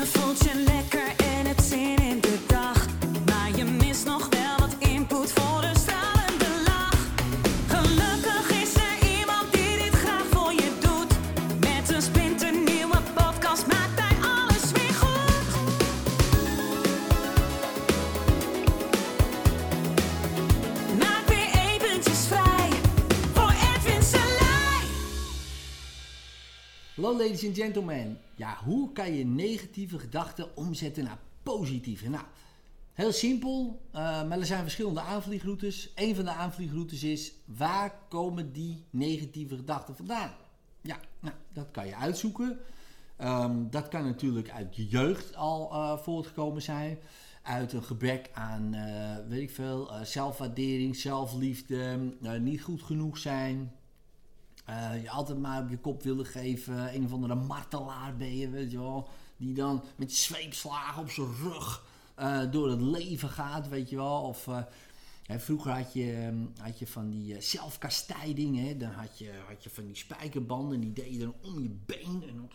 Je voelt Hallo ladies and gentlemen. Ja, hoe kan je negatieve gedachten omzetten naar positieve? Nou, heel simpel, eh, maar er zijn verschillende aanvliegroutes. Een van de aanvliegroutes is, waar komen die negatieve gedachten vandaan? Ja, nou, dat kan je uitzoeken. Ehm, dat kan natuurlijk uit je jeugd al eh, voortgekomen zijn. Uit een gebrek aan, eh, weet ik veel, zelfwaardering, zelfliefde, niet goed genoeg zijn. Eh, je altijd maar op je kop willen geven. Een of andere martelaar ben je, weet je wel. Die dan met zweepslagen op zijn rug eh, door het leven gaat, weet je wel. Of eh, vroeger had je, ehm, had je van die zelfkastijding. Dan had je, had je van die spijkerbanden. Die deed je dan om je been. En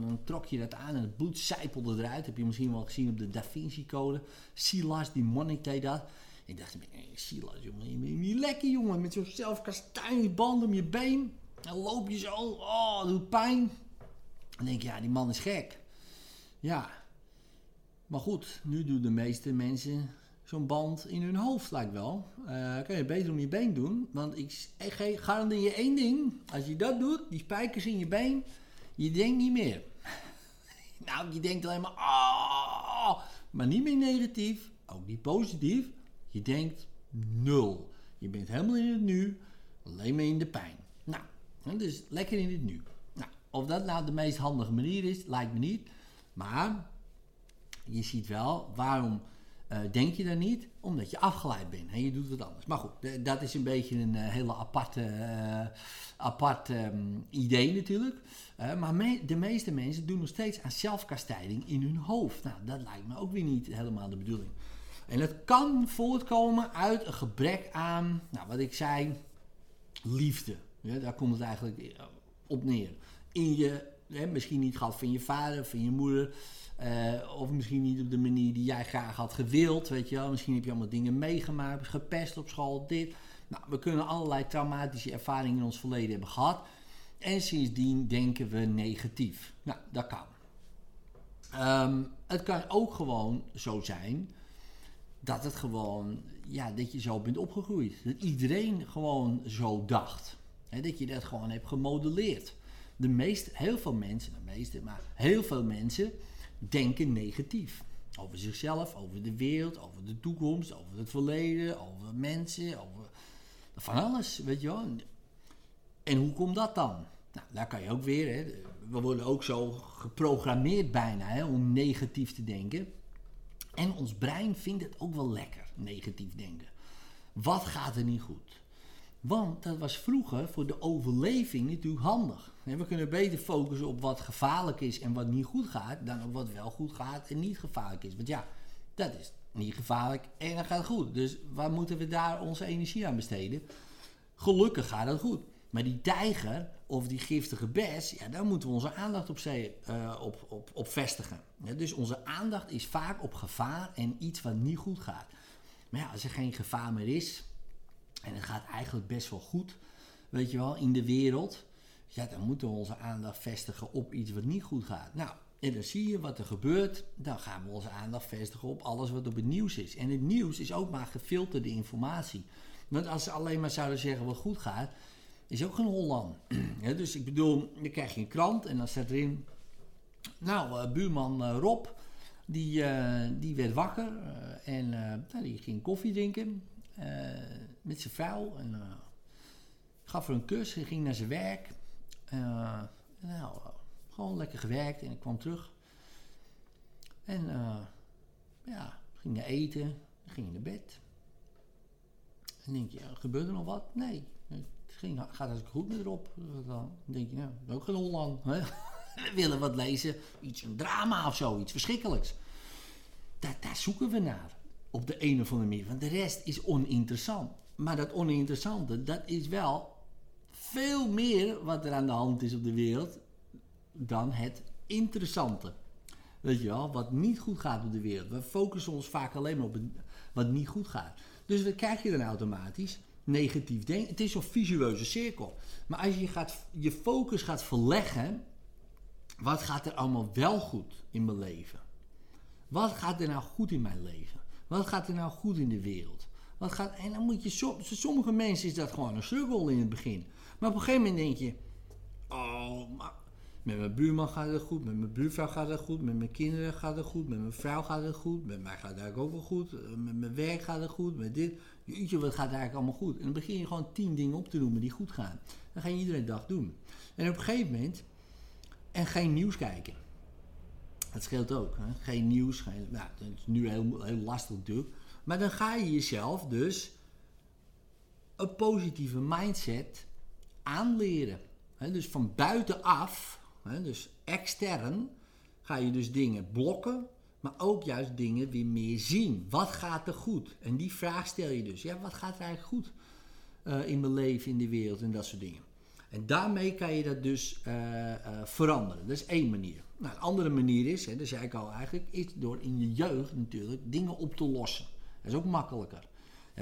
dan, trok je dat aan en het bloed sijpelde eruit. Heb je misschien wel gezien op de Da Vinci Code. Silas, die monnik dat. Ik dacht, hey, Silas, jongen, je bent niet lekker, jongen. Met zo'n zelfkastijdingband om je been. Dan loop je zo, oh, dat doet pijn. Dan denk je, ja, die man is gek. Ja. Maar goed, nu doen de meeste mensen zo'n band in hun hoofd, lijkt wel. Eh kan je beter om je been doen. Want ik garandeer je één ding. Als je dat doet, die spijkers in je been, je denkt niet meer. nou, je denkt alleen maar, oh, maar niet meer negatief, ook niet positief. Je denkt nul. Je bent helemaal in het nu, alleen maar in de pijn. Dus lekker in het nu. Nou, of dat nou de meest handige manier is, lijkt me niet. Maar je ziet wel, waarom eh, denk je dat niet? Omdat je afgeleid bent en je doet wat anders. Maar goed, dat is een beetje een eh, hele aparte, eh, apart ehm, idee natuurlijk. Maar de meeste mensen doen nog steeds aan zelfkastijding in hun hoofd. Nou, dat lijkt me ook weer niet helemaal de bedoeling. En het kan voortkomen uit een gebrek aan, nou, wat ik zei, liefde. Ja, daar komt het eigenlijk eh, op neer. In je, hè, misschien niet gehad van je vader, van je moeder. eh, of misschien niet op de manier die jij graag had gewild. Weet je wel. Misschien heb je allemaal dingen meegemaakt. Gepest op school, dit. Nou, we kunnen allerlei traumatische ervaringen in ons verleden hebben gehad. En sindsdien denken we negatief. Nou, dat kan. Ehm, het kan ook gewoon zo zijn dat het gewoon, ja, dat je zo bent opgegroeid. Dat iedereen gewoon zo dacht. Dat je dat gewoon hebt gemodelleerd. De meeste, heel veel mensen, de meeste, maar heel veel mensen denken negatief. Over zichzelf, over de wereld, over de toekomst, over het verleden, over mensen, over van alles, weet je wel. En hoe komt dat dan? Nou, daar kan je ook weer, hè, we worden ook zo geprogrammeerd bijna hè, om negatief te denken. En ons brein vindt het ook wel lekker, negatief denken. Wat gaat er niet goed? Want dat was vroeger voor de overleving natuurlijk handig. We kunnen beter focussen op wat gevaarlijk is en wat niet goed gaat, dan op wat wel goed gaat en niet gevaarlijk is. Want ja, dat is niet gevaarlijk en dat gaat goed. Dus waar moeten we daar onze energie aan besteden? Gelukkig gaat het goed. Maar die tijger of die giftige bes, ja, daar moeten we onze aandacht op, zee- eh, op, op, op vestigen. Dus onze aandacht is vaak op gevaar en iets wat niet goed gaat. Maar ja, als er geen gevaar meer is, en het gaat eigenlijk best wel goed, weet je wel, in de wereld, ja, dan moeten we onze aandacht vestigen op iets wat niet goed gaat. Nou, en dan zie je wat er gebeurt, dan gaan we onze aandacht vestigen op alles wat op het nieuws is. En het nieuws is ook maar gefilterde informatie. Want als ze alleen maar zouden zeggen wat goed gaat, is ook geen Holland. Dus ik bedoel, dan krijg je een krant en dan staat erin, nou, eh, buurman eh, Rob, die, eh, die werd wakker en nou, die ging koffie drinken met zijn vrouw. En eh, gaf haar een kus, ging naar zijn werk. Eh, nou, gewoon lekker gewerkt en ik kwam terug. En eh, ja, ging naar eten, ging naar bed. En denk je, gebeurt er nog wat? Nee, het ging, gaat als goed met erop. Dan denk je, is ook geen Holland. We willen wat lezen, iets, een drama of zo, iets verschrikkelijks. Daar, daar zoeken we naar. Op de een of andere manier. Want de rest is oninteressant. Maar dat oninteressante, dat is wel veel meer wat er aan de hand is op de wereld dan het interessante. Weet je wel, wat niet goed gaat op de wereld. We focussen ons vaak alleen maar op wat niet goed gaat. Dus wat krijg je dan automatisch? Negatief denken. Het is zo'n visueuze cirkel. Maar als je gaat, je focus gaat verleggen, wat gaat er allemaal wel goed in mijn leven? Wat gaat er nou goed in mijn leven? Wat gaat er nou goed in de wereld? Gaat, en dan moet je, sommige mensen is dat gewoon een struggle in het begin. Maar op een gegeven moment denk je, oh, met mijn buurman gaat het goed, met mijn buurvrouw gaat het goed, met mijn kinderen gaat het goed, met mijn vrouw gaat het goed, met mij gaat het eigenlijk ook wel goed, eh, met mijn werk gaat het goed, met dit. Jeetje, wat gaat eigenlijk allemaal goed? En dan begin je gewoon tien dingen op te noemen die goed gaan. Dan ga je iedere dag doen. En op een gegeven moment, en geen nieuws kijken. Dat scheelt ook. Hè? Geen nieuws. Geen, nou, is nu heel, heel lastig natuurlijk. Maar dan ga je jezelf dus een positieve mindset aanleren. Dus van buitenaf, dus extern, ga je dus dingen blokken. Maar ook juist dingen weer meer zien. Wat gaat er goed? En die vraag stel je dus. Ja, wat gaat er eigenlijk goed eh, in mijn leven, in de wereld en dat soort dingen. En daarmee kan je dat dus eh, eh, veranderen. Dat is één manier. Nou, een andere manier is, hè, dat zei ik al eigenlijk, is door in je jeugd natuurlijk dingen op te lossen. Dat is ook makkelijker.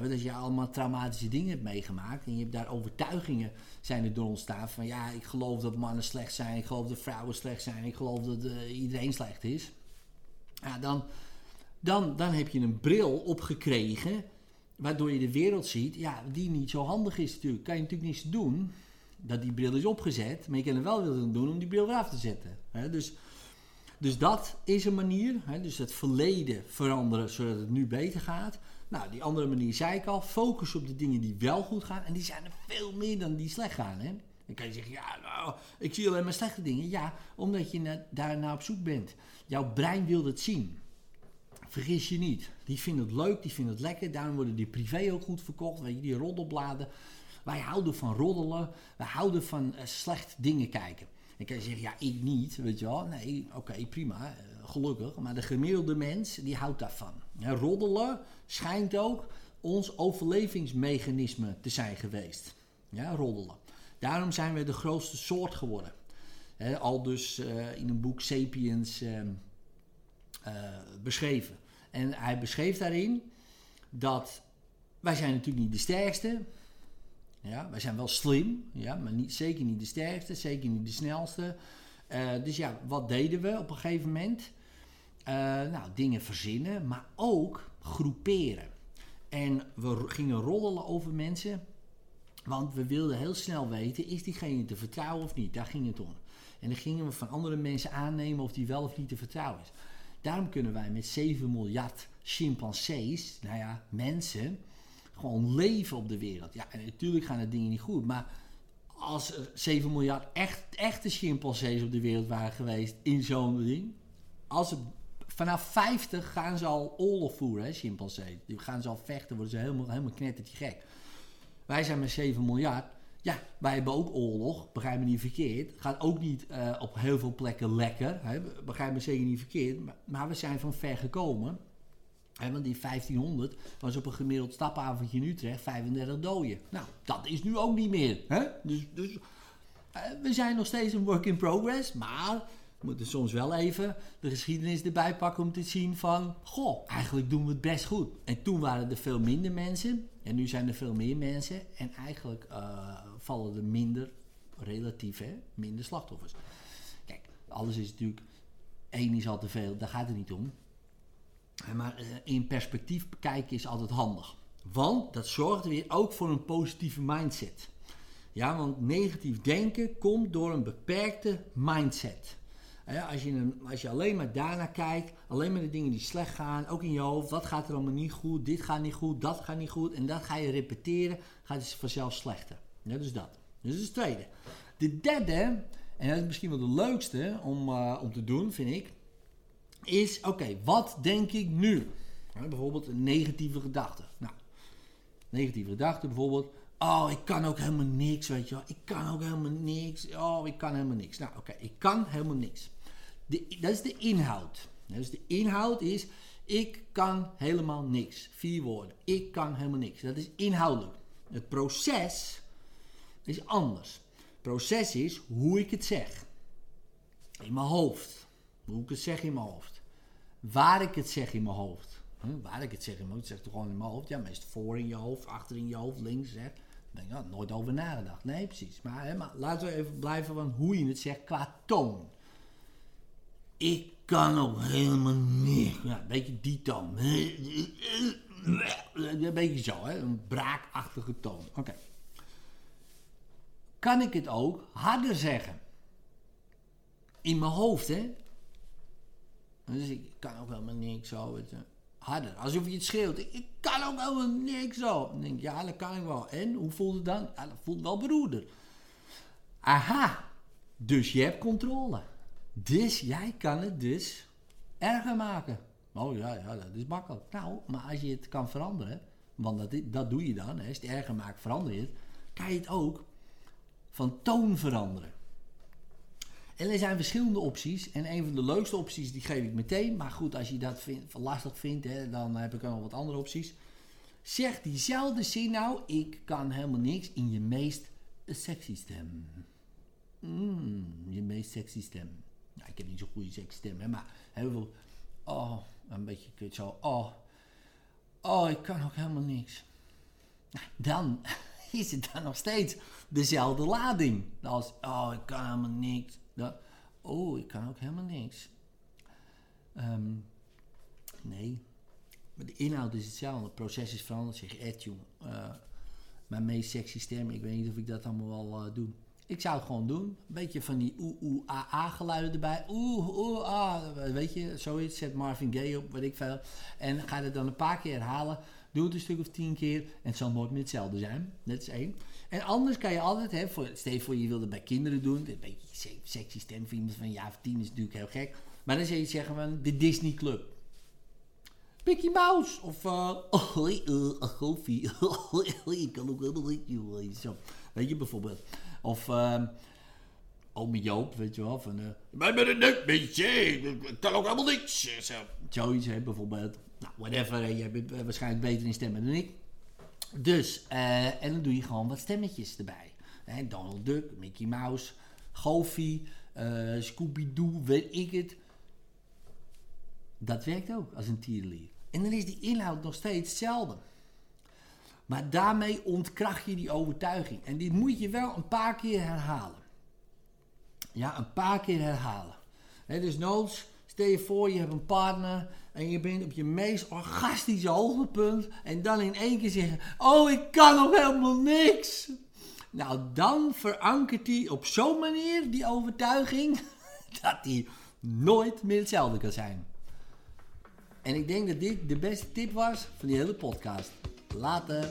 Want als je allemaal traumatische dingen hebt meegemaakt en je hebt daar overtuigingen zijn er door ontstaan van ja, ik geloof dat mannen slecht zijn, ik geloof dat vrouwen slecht zijn, ik geloof dat eh, iedereen slecht is. Ja, dan, dan, dan heb je een bril opgekregen waardoor je de wereld ziet, ja, die niet zo handig is natuurlijk. Kan je natuurlijk niets doen dat die bril is opgezet, maar je kan er wel aan doen om die bril weer af te zetten. Hè? Dus, dus dat is een manier, hè? dus het verleden veranderen zodat het nu beter gaat. Nou, die andere manier zei ik al, focus op de dingen die wel goed gaan en die zijn er veel meer dan die slecht gaan. Hè? Dan kan je zeggen, ja, nou, ik zie alleen maar slechte dingen. Ja, omdat je na- daarna op zoek bent. Jouw brein wil het zien. Vergis je niet. Die vinden het leuk, die vinden het lekker. Daarom worden die privé ook goed verkocht. Weet je, die roddelbladen. Wij houden van roddelen. Wij houden van eh, slecht dingen kijken. Dan kan je zeggen, ja, ik niet. Weet je wel. Nee, oké, prima. eh, gelukkig. Maar de gemiddelde mens, die houdt daarvan. Roddelen schijnt ook ons overlevingsmechanisme te zijn geweest. Ja, roddelen. Daarom zijn we de grootste soort geworden. Al dus eh, in een boek Sapiens ehm, eh, beschreven. En hij beschreef daarin dat wij zijn natuurlijk niet de sterkste. Ja, wij zijn wel slim, ja, maar niet, zeker niet de sterkste, zeker niet de snelste. Eh, dus ja, wat deden we op een gegeven moment? Eh, nou, dingen verzinnen, maar ook groeperen. En we gingen roddelen over mensen, want we wilden heel snel weten, is diegene te vertrouwen of niet? Daar ging het om. En dan gingen we van andere mensen aannemen of die wel of niet te vertrouwen is. Daarom kunnen wij met 7 miljard chimpansees, nou ja, mensen, gewoon leven op de wereld. Ja, en natuurlijk gaan er dingen niet goed, maar als er 7 miljard echt, echte chimpansees op de wereld waren geweest in zo'n ding, als er, vanaf 50 gaan ze al oorlog voeren, hè, chimpansees. Die gaan ze al vechten, worden ze helemaal, helemaal knettertje gek. Wij zijn met 7 miljard. Ja, wij hebben ook oorlog, begrijp me niet verkeerd. Gaat ook niet eh, op heel veel plekken lekker, hè, begrijp me zeker niet verkeerd. Maar, maar we zijn van ver gekomen. Want in 1500 was op een gemiddeld stapavondje in Utrecht 35 doden. Nou, dat is nu ook niet meer. Dus, dus eh, we zijn nog steeds een work in progress, maar we moeten soms wel even de geschiedenis erbij pakken om te zien van, goh, eigenlijk doen we het best goed. En toen waren er veel minder mensen en nu zijn er veel meer mensen en eigenlijk eh, vallen er minder, relatief hè, minder slachtoffers. Kijk, alles is natuurlijk, één is al te veel, daar gaat het niet om. Eh, Maar eh, in perspectief kijken is altijd handig. Want dat zorgt weer ook voor een positieve mindset. Ja, want negatief denken komt door een beperkte mindset. Ja, als, je als je alleen maar daarnaar kijkt, alleen maar de dingen die slecht gaan, ook in je hoofd, wat gaat er allemaal niet goed, dit gaat niet goed, dat gaat niet goed, en dat ga je repeteren, gaat het vanzelf slechter. Ja, dus dat. Dus dat is het tweede. De derde, en dat is misschien wel de leukste om, eh, om te doen, vind ik, is, oké, wat denk ik nu? Bijvoorbeeld een negatieve gedachte. Nou, negatieve gedachte bijvoorbeeld, oh, ik kan ook helemaal niks, weet je wel. Ik kan ook helemaal niks. Oh, ik kan helemaal niks. Nou, oké, ik kan helemaal niks. De, dat is de inhoud. Dus de inhoud is, ik kan helemaal niks. Vier woorden. Ik kan helemaal niks. Dat is inhoudelijk. Het proces is anders. Proces is hoe ik het zeg. In mijn hoofd. Hoe ik het zeg in mijn hoofd. Waar ik het zeg in mijn hoofd. Waar ik het zeg in mijn hoofd, zeg toch gewoon in mijn hoofd. Ja, meestal voor in je hoofd, achter in je hoofd, links. Hè. Daar ben ik nou, nooit over nagedacht. Nee, precies. Maar, hè, maar laten we even blijven van hoe je het zegt qua toon. Ik kan ook helemaal niet. Ja, een beetje die toon. Een beetje zo, hè? een braakachtige toon. Oké. Kan ik het ook harder zeggen? In mijn hoofd, hè? Dus ik kan ook helemaal niks zo. Weet je. Harder. Alsof je het schreeuwt. Ik kan ook helemaal niks zo. Dan denk ik, ja, dat kan ik wel. En hoe voelt het dan? Ja, dat voelt wel broeder. Aha. Dus je hebt controle. Dus jij kan het dus erger maken. Oh ja, ja, dat is makkelijk. Nou, maar als je het kan veranderen, want dat, dat doe je dan, hè, als je het erger maakt, verander je het, kan je het ook van toon veranderen. En er zijn verschillende opties. En een van de leukste opties, die geef ik meteen. Maar goed, als je dat vind, lastig vindt, hè, dan heb ik nog wat andere opties. Zeg diezelfde zin nou, ik kan helemaal niks, in je meest sexy stem. Mm, je meest sexy stem. Nou, ik heb niet zo'n goede sexy stem, hè, maar heel veel... Oh, een beetje kut zo. Oh, oh, ik kan ook helemaal niks. Nou, dan is het dan nog steeds dezelfde lading. Als, oh, ik kan helemaal niks. Dan, oh, ik kan ook helemaal niks. Ehm, nee. Maar de inhoud is hetzelfde. Het proces is veranderd. Zeg Ed. Uh, mijn meest sexy stem. Ik weet niet of ik dat allemaal wel uh, doe. Ik zou het gewoon doen. Een beetje van die oeh, oeh, a, a geluiden erbij. Oeh, oeh, ah. Weet je, zoiets. Zet Marvin Gaye op, weet ik veel. En ga het dan een paar keer herhalen. Doe het een stuk of tien keer. En het zal nooit meer hetzelfde zijn. Dat is één. En anders kan je altijd, hè, voor, stel voor je wilde bij kinderen doen. Een beetje sexy stem voor iemand van een of tien is natuurlijk heel gek. Maar dan zou je zeggen van de Disney Club. Mickey Mouse. Of, uh, oh, Goofy. ik kan ook helemaal niet, Zo. Weet je, bijvoorbeeld. Of uh, Ome Joop, weet je wel, van... Uh, maar met een neuk beetje, ik kan ook helemaal niks. Zo. Zoiets, hè, bijvoorbeeld. Nou, whatever, jij bent waarschijnlijk beter in stemmen dan ik. Dus, uh, en dan doe je gewoon wat stemmetjes erbij. Hè, Donald Duck, Mickey Mouse, Goofy, uh, Scooby-Doo, weet ik het. Dat werkt ook als een tierlier. En dan is die inhoud nog steeds hetzelfde. Maar daarmee ontkracht je die overtuiging. En dit moet je wel een paar keer herhalen. Ja, een paar keer herhalen. He, dus noods, stel je voor je hebt een partner en je bent op je meest orgastische hoogtepunt. En dan in één keer zeggen, oh ik kan nog helemaal niks. Nou, dan verankert hij op zo'n manier die overtuiging dat hij nooit meer hetzelfde kan zijn. En ik denk dat dit de beste tip was van die hele podcast. Later.